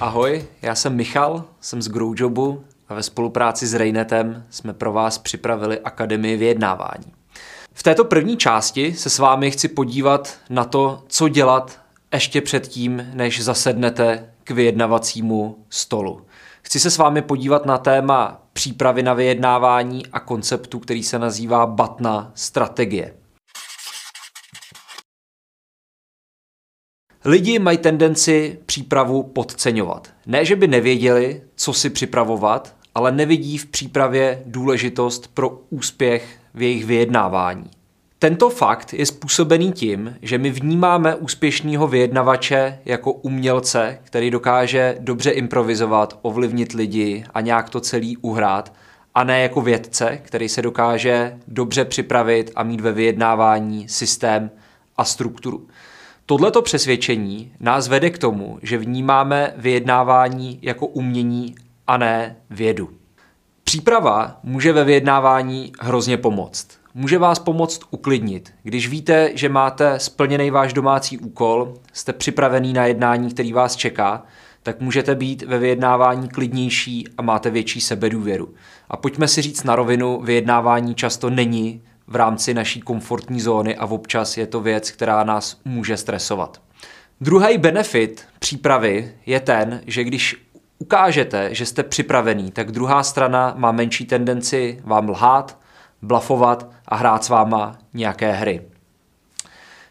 Ahoj, já jsem Michal, jsem z Growjobu a ve spolupráci s Rejnetem jsme pro vás připravili Akademii vyjednávání. V této první části se s vámi chci podívat na to, co dělat ještě předtím, než zasednete k vyjednavacímu stolu. Chci se s vámi podívat na téma přípravy na vyjednávání a konceptu, který se nazývá BATNA strategie. Lidi mají tendenci přípravu podceňovat. Ne, že by nevěděli, co si připravovat, ale nevidí v přípravě důležitost pro úspěch v jejich vyjednávání. Tento fakt je způsobený tím, že my vnímáme úspěšného vyjednavače jako umělce, který dokáže dobře improvizovat, ovlivnit lidi a nějak to celý uhrát, a ne jako vědce, který se dokáže dobře připravit a mít ve vyjednávání systém a strukturu. Tohleto přesvědčení nás vede k tomu, že vnímáme vyjednávání jako umění a ne vědu. Příprava může ve vyjednávání hrozně pomoct. Může vás pomoct uklidnit. Když víte, že máte splněný váš domácí úkol, jste připravený na jednání, který vás čeká, tak můžete být ve vyjednávání klidnější a máte větší sebedůvěru. A pojďme si říct na rovinu, vyjednávání často není v rámci naší komfortní zóny a občas je to věc, která nás může stresovat. Druhý benefit přípravy je ten, že když ukážete, že jste připravený, tak druhá strana má menší tendenci vám lhát, blafovat a hrát s váma nějaké hry.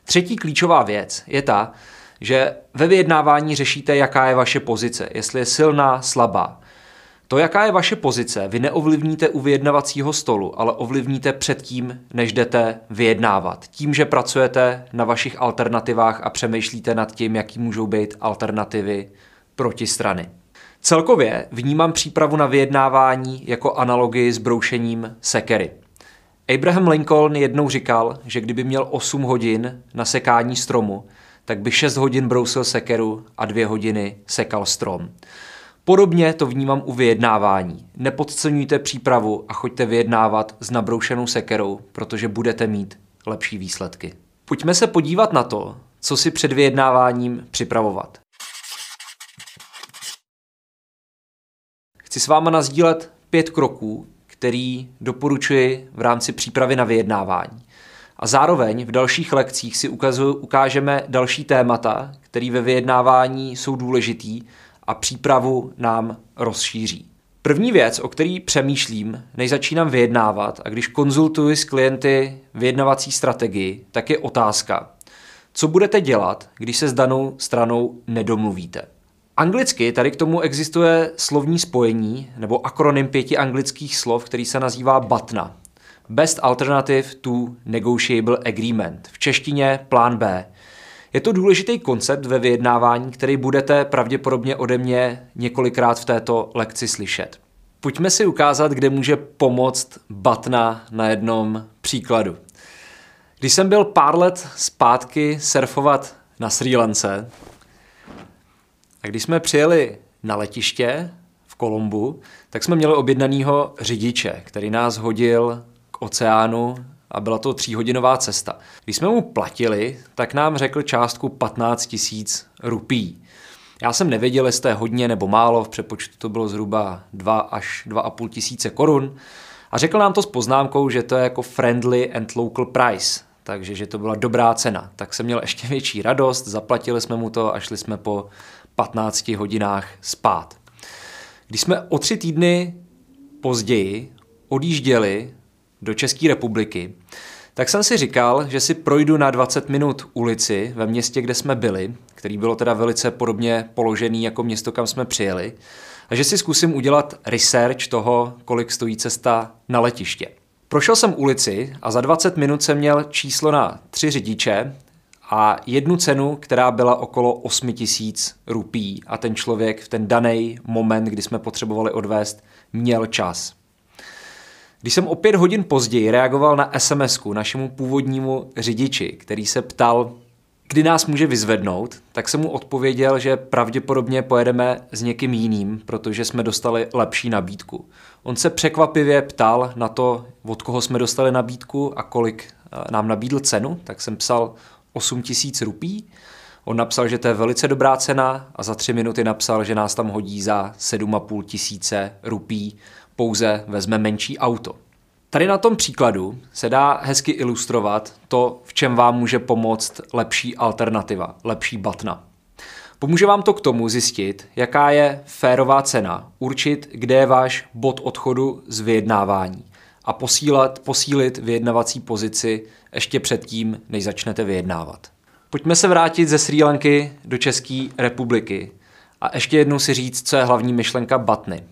Třetí klíčová věc je ta, že ve vyjednávání řešíte, jaká je vaše pozice, jestli je silná, slabá. To, jaká je vaše pozice, vy neovlivníte u vyjednavacího stolu, ale ovlivníte předtím, než jdete vyjednávat. Tím, že pracujete na vašich alternativách a přemýšlíte nad tím, jaký můžou být alternativy proti strany. Celkově vnímám přípravu na vyjednávání jako analogii s broušením sekery. Abraham Lincoln jednou říkal, že kdyby měl 8 hodin na sekání stromu, tak by 6 hodin brousil sekeru a 2 hodiny sekal strom. Podobně to vnímám u vyjednávání. Nepodceňujte přípravu a choďte vyjednávat s nabroušenou sekerou, protože budete mít lepší výsledky. Pojďme se podívat na to, co si před vyjednáváním připravovat. Chci s váma nazdílet pět kroků, který doporučuji v rámci přípravy na vyjednávání. A zároveň v dalších lekcích si ukazu, ukážeme další témata, které ve vyjednávání jsou důležitý a přípravu nám rozšíří. První věc, o který přemýšlím, než začínám vyjednávat a když konzultuji s klienty vyjednavací strategii, tak je otázka, co budete dělat, když se s danou stranou nedomluvíte. Anglicky tady k tomu existuje slovní spojení nebo akronym pěti anglických slov, který se nazývá BATNA. Best Alternative to Negotiable Agreement. V češtině plán B. Je to důležitý koncept ve vyjednávání, který budete pravděpodobně ode mě několikrát v této lekci slyšet. Pojďme si ukázat, kde může pomoct Batna na jednom příkladu. Když jsem byl pár let zpátky surfovat na Sri Lance, a když jsme přijeli na letiště v Kolumbu, tak jsme měli objednanýho řidiče, který nás hodil k oceánu a byla to tříhodinová cesta. Když jsme mu platili, tak nám řekl částku 15 tisíc rupí. Já jsem nevěděl, jestli to je hodně nebo málo, v přepočtu to bylo zhruba 2 až 2,5 tisíce korun. A řekl nám to s poznámkou, že to je jako friendly and local price, takže že to byla dobrá cena. Tak jsem měl ještě větší radost, zaplatili jsme mu to a šli jsme po 15 hodinách spát. Když jsme o tři týdny později odjížděli do České republiky, tak jsem si říkal, že si projdu na 20 minut ulici ve městě, kde jsme byli, který bylo teda velice podobně položený jako město, kam jsme přijeli, a že si zkusím udělat research toho, kolik stojí cesta na letiště. Prošel jsem ulici a za 20 minut jsem měl číslo na tři řidiče a jednu cenu, která byla okolo 8 tisíc rupí a ten člověk v ten daný moment, kdy jsme potřebovali odvést, měl čas. Když jsem o pět hodin později reagoval na sms našemu původnímu řidiči, který se ptal, kdy nás může vyzvednout, tak jsem mu odpověděl, že pravděpodobně pojedeme s někým jiným, protože jsme dostali lepší nabídku. On se překvapivě ptal na to, od koho jsme dostali nabídku a kolik eh, nám nabídl cenu, tak jsem psal 8 tisíc rupí. On napsal, že to je velice dobrá cena a za tři minuty napsal, že nás tam hodí za 7,5 tisíce rupí, pouze vezme menší auto. Tady na tom příkladu se dá hezky ilustrovat to, v čem vám může pomoct lepší alternativa, lepší batna. Pomůže vám to k tomu zjistit, jaká je férová cena, určit, kde je váš bod odchodu z vyjednávání a posílat, posílit vyjednavací pozici ještě předtím, než začnete vyjednávat. Pojďme se vrátit ze Sri Lanky do České republiky a ještě jednou si říct, co je hlavní myšlenka Batny.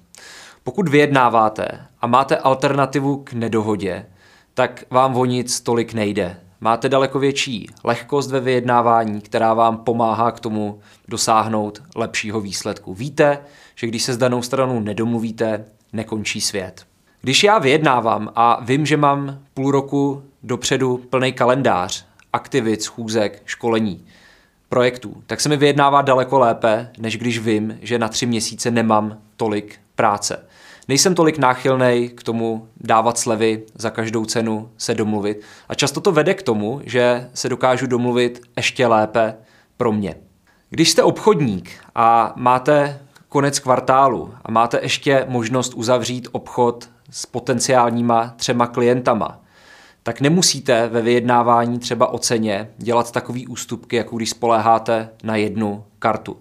Pokud vyjednáváte a máte alternativu k nedohodě, tak vám o nic tolik nejde. Máte daleko větší lehkost ve vyjednávání, která vám pomáhá k tomu dosáhnout lepšího výsledku. Víte, že když se s danou stranou nedomluvíte, nekončí svět. Když já vyjednávám a vím, že mám půl roku dopředu plný kalendář, aktivit, schůzek, školení, projektů, tak se mi vyjednává daleko lépe, než když vím, že na tři měsíce nemám tolik práce. Nejsem tolik náchylný k tomu dávat slevy za každou cenu, se domluvit. A často to vede k tomu, že se dokážu domluvit ještě lépe pro mě. Když jste obchodník a máte konec kvartálu a máte ještě možnost uzavřít obchod s potenciálníma třema klientama, tak nemusíte ve vyjednávání třeba o ceně dělat takový ústupky, jako když spoléháte na jednu kartu.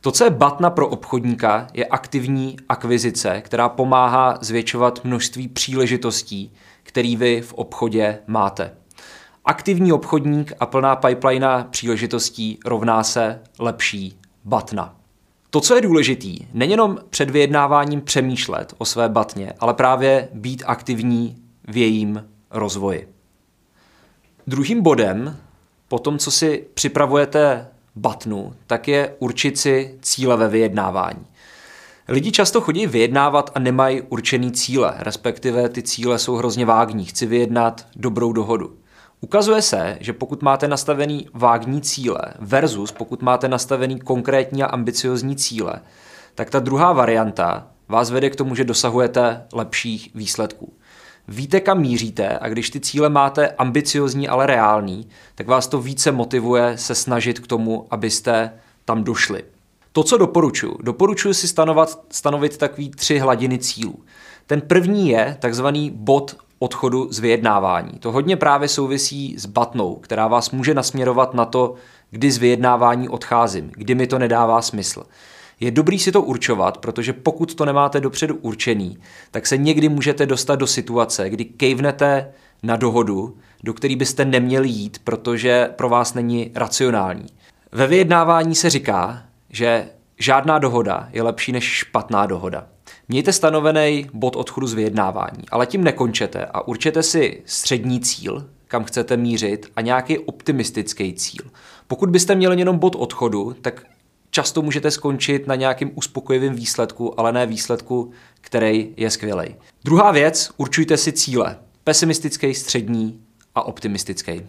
To, co je batna pro obchodníka, je aktivní akvizice, která pomáhá zvětšovat množství příležitostí, který vy v obchodě máte. Aktivní obchodník a plná pipeline příležitostí rovná se lepší batna. To, co je důležitý, není jenom před vyjednáváním přemýšlet o své batně, ale právě být aktivní v jejím rozvoji. Druhým bodem, po tom, co si připravujete batnu, tak je určit si cíle ve vyjednávání. Lidi často chodí vyjednávat a nemají určený cíle, respektive ty cíle jsou hrozně vágní. Chci vyjednat dobrou dohodu. Ukazuje se, že pokud máte nastavený vágní cíle versus pokud máte nastavený konkrétní a ambiciozní cíle, tak ta druhá varianta vás vede k tomu, že dosahujete lepších výsledků víte, kam míříte a když ty cíle máte ambiciozní, ale reální, tak vás to více motivuje se snažit k tomu, abyste tam došli. To, co doporučuji, doporučuji si stanovat, stanovit takový tři hladiny cílů. Ten první je takzvaný bod odchodu z vyjednávání. To hodně právě souvisí s batnou, která vás může nasměrovat na to, kdy z vyjednávání odcházím, kdy mi to nedává smysl. Je dobrý si to určovat, protože pokud to nemáte dopředu určený, tak se někdy můžete dostat do situace, kdy kejvnete na dohodu, do který byste neměli jít, protože pro vás není racionální. Ve vyjednávání se říká, že žádná dohoda je lepší než špatná dohoda. Mějte stanovený bod odchodu z vyjednávání, ale tím nekončete a určete si střední cíl, kam chcete mířit a nějaký optimistický cíl. Pokud byste měli jenom bod odchodu, tak často můžete skončit na nějakým uspokojivém výsledku, ale ne výsledku, který je skvělý. Druhá věc, určujte si cíle. Pesimistický, střední a optimistický.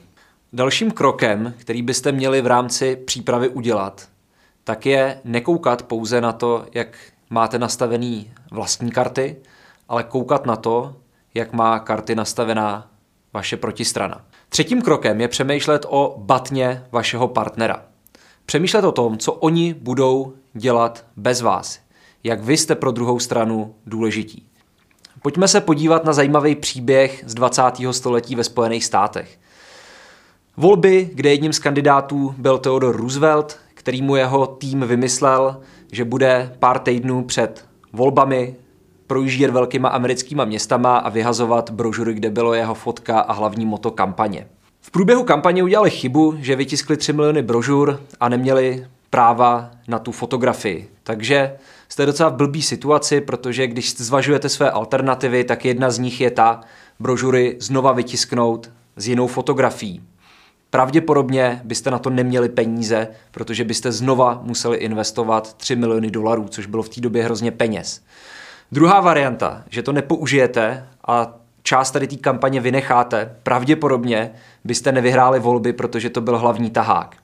Dalším krokem, který byste měli v rámci přípravy udělat, tak je nekoukat pouze na to, jak máte nastavený vlastní karty, ale koukat na to, jak má karty nastavená vaše protistrana. Třetím krokem je přemýšlet o batně vašeho partnera. Přemýšlet o tom, co oni budou dělat bez vás. Jak vy jste pro druhou stranu důležití. Pojďme se podívat na zajímavý příběh z 20. století ve Spojených státech. Volby, kde jedním z kandidátů byl Theodore Roosevelt, který mu jeho tým vymyslel, že bude pár týdnů před volbami projíždět velkýma americkýma městama a vyhazovat brožury, kde bylo jeho fotka a hlavní moto kampaně. V průběhu kampaně udělali chybu, že vytiskli 3 miliony brožur a neměli práva na tu fotografii. Takže jste docela v blbý situaci, protože když zvažujete své alternativy, tak jedna z nich je ta brožury znova vytisknout s jinou fotografií. Pravděpodobně byste na to neměli peníze, protože byste znova museli investovat 3 miliony dolarů, což bylo v té době hrozně peněz. Druhá varianta, že to nepoužijete a část tady té kampaně vynecháte, pravděpodobně byste nevyhráli volby, protože to byl hlavní tahák.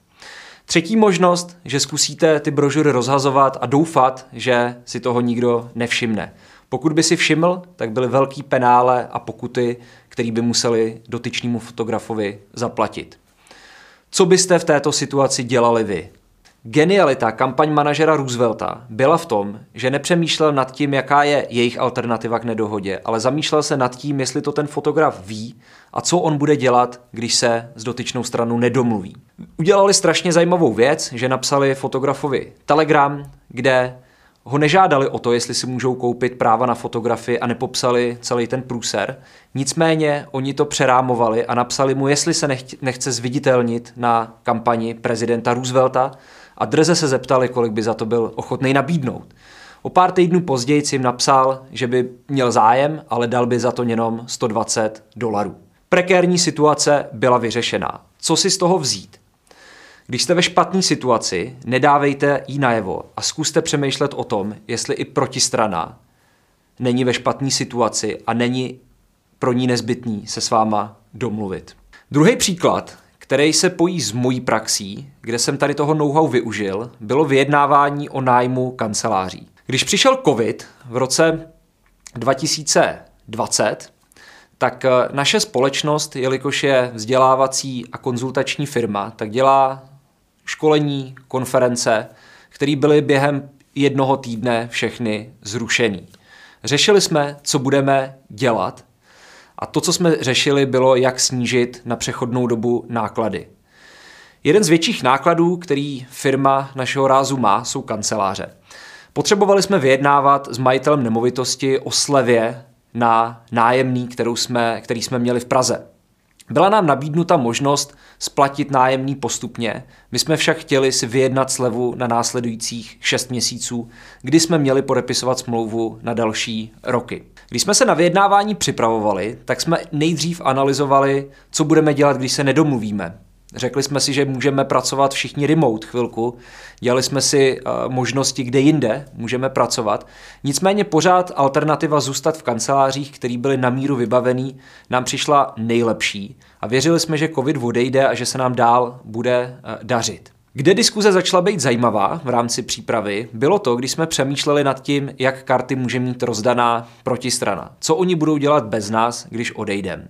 Třetí možnost, že zkusíte ty brožury rozhazovat a doufat, že si toho nikdo nevšimne. Pokud by si všiml, tak byly velký penále a pokuty, který by museli dotyčnímu fotografovi zaplatit. Co byste v této situaci dělali vy? Genialita kampaň manažera Roosevelta byla v tom, že nepřemýšlel nad tím, jaká je jejich alternativa k nedohodě, ale zamýšlel se nad tím, jestli to ten fotograf ví a co on bude dělat, když se s dotyčnou stranou nedomluví. Udělali strašně zajímavou věc, že napsali fotografovi telegram, kde ho nežádali o to, jestli si můžou koupit práva na fotografii a nepopsali celý ten průser. Nicméně oni to přerámovali a napsali mu, jestli se nechce zviditelnit na kampani prezidenta Roosevelta a drze se zeptali, kolik by za to byl ochotný nabídnout. O pár týdnů později jim napsal, že by měl zájem, ale dal by za to jenom 120 dolarů. Prekérní situace byla vyřešená. Co si z toho vzít? Když jste ve špatné situaci, nedávejte jí najevo a zkuste přemýšlet o tom, jestli i protistrana není ve špatné situaci a není pro ní nezbytný se s váma domluvit. Druhý příklad, který se pojí s mojí praxí, kde jsem tady toho know-how využil, bylo vyjednávání o nájmu kanceláří. Když přišel COVID v roce 2020, tak eh, naše společnost, jelikož je vzdělávací a konzultační firma, tak dělá školení, konference, které byly během jednoho týdne všechny zrušený. Řešili jsme, co budeme dělat a to, co jsme řešili, bylo, jak snížit na přechodnou dobu náklady. Jeden z větších nákladů, který firma našeho rázu má, jsou kanceláře. Potřebovali jsme vyjednávat s majitelem nemovitosti o slevě na nájemný, kterou jsme, který jsme měli v Praze. Byla nám nabídnuta možnost splatit nájemný postupně, my jsme však chtěli si vyjednat slevu na následujících 6 měsíců, kdy jsme měli podepisovat smlouvu na další roky. Když jsme se na vyjednávání připravovali, tak jsme nejdřív analyzovali, co budeme dělat, když se nedomluvíme. Řekli jsme si, že můžeme pracovat všichni remote chvilku, dělali jsme si uh, možnosti, kde jinde můžeme pracovat. Nicméně pořád alternativa zůstat v kancelářích, které byly na míru vybavený, nám přišla nejlepší a věřili jsme, že covid odejde a že se nám dál bude uh, dařit. Kde diskuze začala být zajímavá v rámci přípravy, bylo to, když jsme přemýšleli nad tím, jak karty může mít rozdaná protistrana. Co oni budou dělat bez nás, když odejdeme.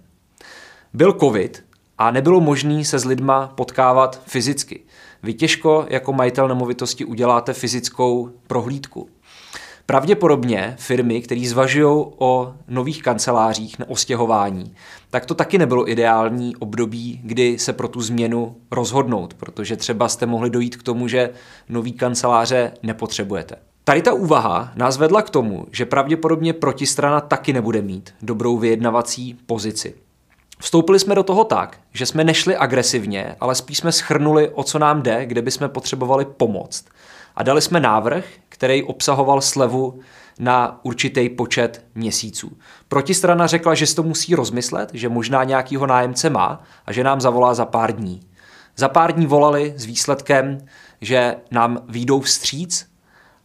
Byl covid, a nebylo možné se s lidma potkávat fyzicky. Vy těžko jako majitel nemovitosti uděláte fyzickou prohlídku. Pravděpodobně firmy, které zvažují o nových kancelářích na ostěhování, tak to taky nebylo ideální období, kdy se pro tu změnu rozhodnout, protože třeba jste mohli dojít k tomu, že nový kanceláře nepotřebujete. Tady ta úvaha nás vedla k tomu, že pravděpodobně protistrana taky nebude mít dobrou vyjednavací pozici. Vstoupili jsme do toho tak, že jsme nešli agresivně, ale spíš jsme schrnuli, o co nám jde, kde bychom potřebovali pomoct. A dali jsme návrh, který obsahoval slevu na určitý počet měsíců. Protistrana řekla, že si to musí rozmyslet, že možná nějakýho nájemce má a že nám zavolá za pár dní. Za pár dní volali s výsledkem, že nám výjdou vstříc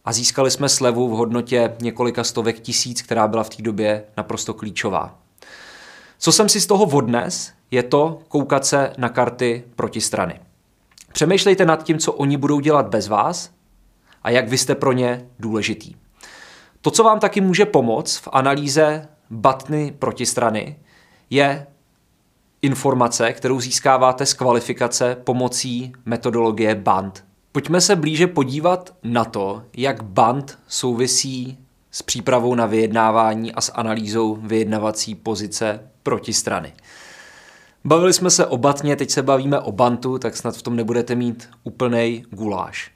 a získali jsme slevu v hodnotě několika stovek tisíc, která byla v té době naprosto klíčová. Co jsem si z toho odnes, je to koukat se na karty protistrany. Přemýšlejte nad tím, co oni budou dělat bez vás a jak vy jste pro ně důležitý. To, co vám taky může pomoct v analýze batny protistrany, je informace, kterou získáváte z kvalifikace pomocí metodologie BAND. Pojďme se blíže podívat na to, jak BAND souvisí s přípravou na vyjednávání a s analýzou vyjednavací pozice protistrany. Bavili jsme se o batně, teď se bavíme o bantu, tak snad v tom nebudete mít úplný guláš.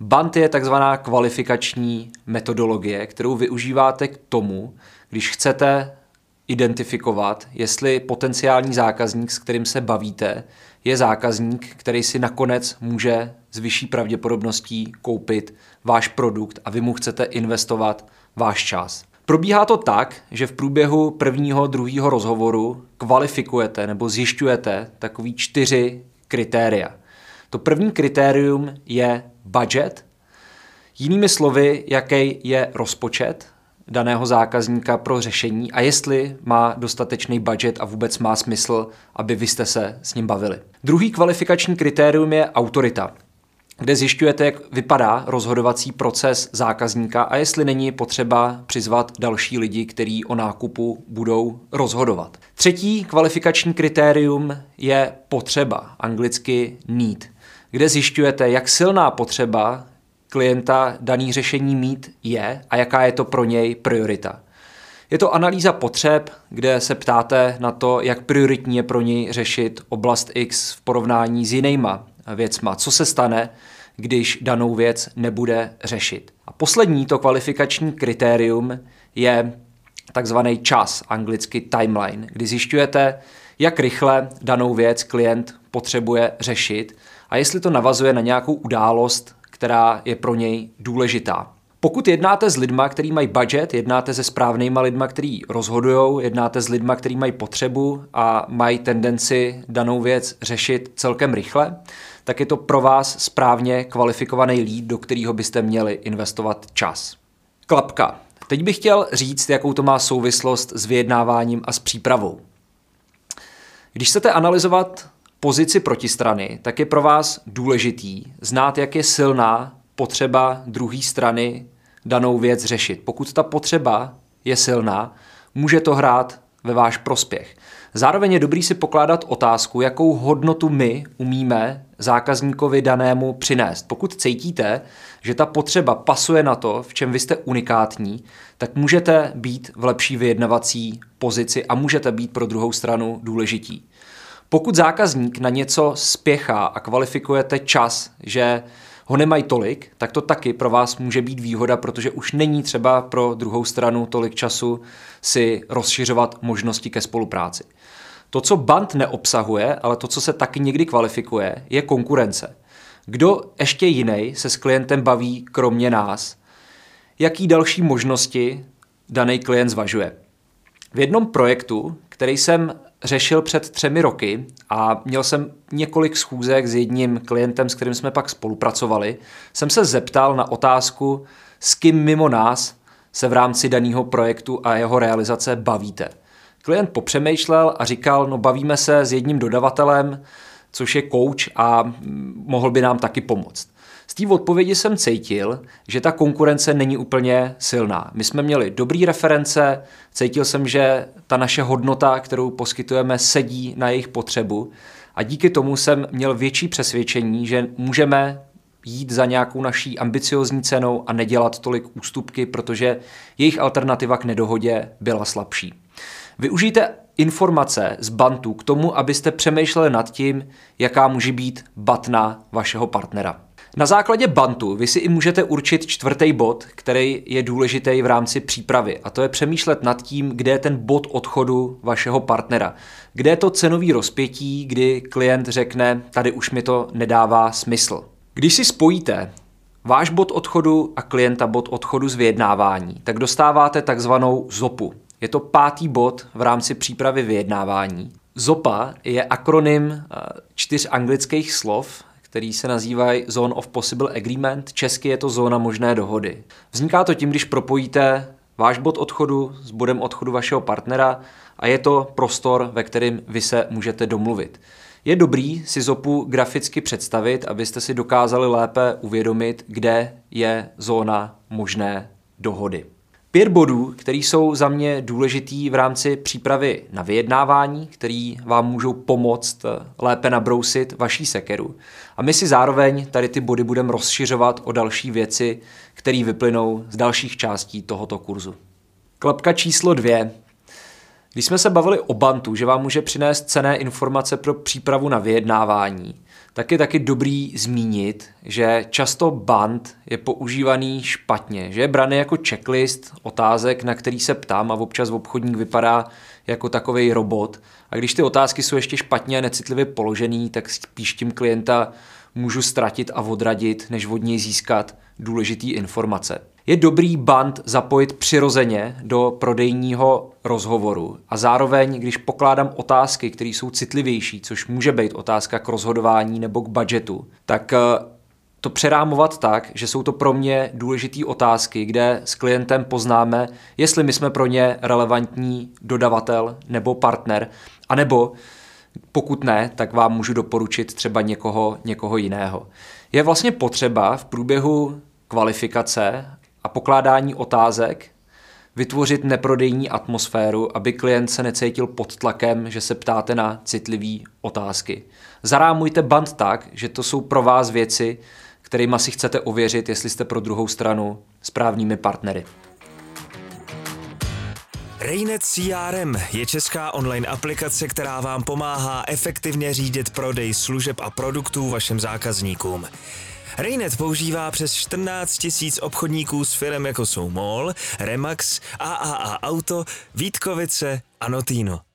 Bant je takzvaná kvalifikační metodologie, kterou využíváte k tomu, když chcete identifikovat, jestli potenciální zákazník, s kterým se bavíte, je zákazník, který si nakonec může s vyšší pravděpodobností koupit váš produkt a vy mu chcete investovat váš čas. Probíhá to tak, že v průběhu prvního, druhého rozhovoru kvalifikujete nebo zjišťujete takový čtyři kritéria. To první kritérium je budget, jinými slovy, jaký je rozpočet daného zákazníka pro řešení a jestli má dostatečný budget a vůbec má smysl, aby vy jste se s ním bavili. Druhý kvalifikační kritérium je autorita. Kde zjišťujete, jak vypadá rozhodovací proces zákazníka a jestli není potřeba přizvat další lidi, kteří o nákupu budou rozhodovat. Třetí kvalifikační kritérium je potřeba, anglicky need, kde zjišťujete, jak silná potřeba klienta daný řešení mít je a jaká je to pro něj priorita. Je to analýza potřeb, kde se ptáte na to, jak prioritní je pro něj řešit oblast X v porovnání s jinýma věcma. Co se stane, když danou věc nebude řešit. A poslední to kvalifikační kritérium je takzvaný čas, anglicky timeline, kdy zjišťujete, jak rychle danou věc klient potřebuje řešit a jestli to navazuje na nějakou událost, která je pro něj důležitá. Pokud jednáte s lidma, kteří mají budget, jednáte se správnýma lidma, kteří rozhodují, jednáte s lidma, kteří mají potřebu a mají tendenci danou věc řešit celkem rychle, tak je to pro vás správně kvalifikovaný lead, do kterého byste měli investovat čas. Klapka. Teď bych chtěl říct, jakou to má souvislost s vyjednáváním a s přípravou. Když chcete analyzovat pozici protistrany, tak je pro vás důležitý znát, jak je silná potřeba druhé strany danou věc řešit. Pokud ta potřeba je silná, může to hrát ve váš prospěch. Zároveň je dobrý si pokládat otázku, jakou hodnotu my umíme zákazníkovi danému přinést. Pokud cítíte, že ta potřeba pasuje na to, v čem vy jste unikátní, tak můžete být v lepší vyjednavací pozici a můžete být pro druhou stranu důležití. Pokud zákazník na něco spěchá a kvalifikujete čas, že ho nemají tolik, tak to taky pro vás může být výhoda, protože už není třeba pro druhou stranu tolik času si rozšiřovat možnosti ke spolupráci. To, co band neobsahuje, ale to, co se taky někdy kvalifikuje, je konkurence. Kdo ještě jiný se s klientem baví, kromě nás? Jaký další možnosti daný klient zvažuje? V jednom projektu, který jsem řešil před třemi roky a měl jsem několik schůzek s jedním klientem, s kterým jsme pak spolupracovali, jsem se zeptal na otázku, s kým mimo nás se v rámci daného projektu a jeho realizace bavíte. Klient popřemýšlel a říkal, no bavíme se s jedním dodavatelem, což je coach a mohl by nám taky pomoct. Z té odpovědi jsem cítil, že ta konkurence není úplně silná. My jsme měli dobrý reference, cítil jsem, že ta naše hodnota, kterou poskytujeme, sedí na jejich potřebu a díky tomu jsem měl větší přesvědčení, že můžeme jít za nějakou naší ambiciozní cenou a nedělat tolik ústupky, protože jejich alternativa k nedohodě byla slabší. Využijte informace z bantu k tomu, abyste přemýšleli nad tím, jaká může být batna vašeho partnera. Na základě bantu vy si i můžete určit čtvrtý bod, který je důležitý v rámci přípravy. A to je přemýšlet nad tím, kde je ten bod odchodu vašeho partnera. Kde je to cenový rozpětí, kdy klient řekne, tady už mi to nedává smysl. Když si spojíte váš bod odchodu a klienta bod odchodu z vyjednávání, tak dostáváte takzvanou ZOPu. Je to pátý bod v rámci přípravy vyjednávání. ZOPA je akronym eh, čtyř anglických slov, který se nazývají Zone of Possible Agreement. Česky je to zóna možné dohody. Vzniká to tím, když propojíte váš bod odchodu s bodem odchodu vašeho partnera a je to prostor, ve kterém vy se můžete domluvit. Je dobrý si ZOPu graficky představit, abyste si dokázali lépe uvědomit, kde je zóna možné dohody. Pět bodů, které jsou za mě důležitý v rámci přípravy na vyjednávání, který vám můžou pomoct eh, lépe nabrousit vaší sekeru. A my si zároveň tady ty body budeme rozšiřovat o další věci, které vyplynou z dalších částí tohoto kurzu. Klapka číslo dvě. Když jsme se bavili o bantu, že vám může přinést cené informace pro přípravu na vyjednávání, tak je taky dobrý zmínit, že často band je používaný špatně, že je braný jako checklist otázek, na který se ptám a občas obchodník vypadá jako takový robot. A když ty otázky jsou ještě špatně a necitlivě položený, tak spíš tím klienta můžu ztratit a odradit, než od něj získat důležitý informace. Je dobrý band zapojit přirozeně do prodejního rozhovoru a zároveň, když pokládám otázky, které jsou citlivější, což může být otázka k rozhodování nebo k budgetu, tak eh, to přerámovat tak, že jsou to pro mě důležité otázky, kde s klientem poznáme, jestli my jsme pro ně relevantní dodavatel nebo partner, anebo Pokud ne, tak vám můžu doporučit třeba někoho, někoho jiného. Je vlastně potřeba v průběhu kvalifikace a pokládání otázek vytvořit neprodejní atmosféru, aby klient se necítil pod tlakem, že se ptáte na citlivé otázky. Zarámujte band tak, že to jsou pro vás věci, kterými si chcete ověřit, jestli jste pro druhou stranu správnými partnery. Raynet CRM je česká online aplikace, která vám pomáhá efektivně řídit prodej služeb a produktů vašim zákazníkům. Raynet používá přes 14 000 obchodníků s firem jako jsou MOL, Remax, AAA Auto, Vítkovice a Notino.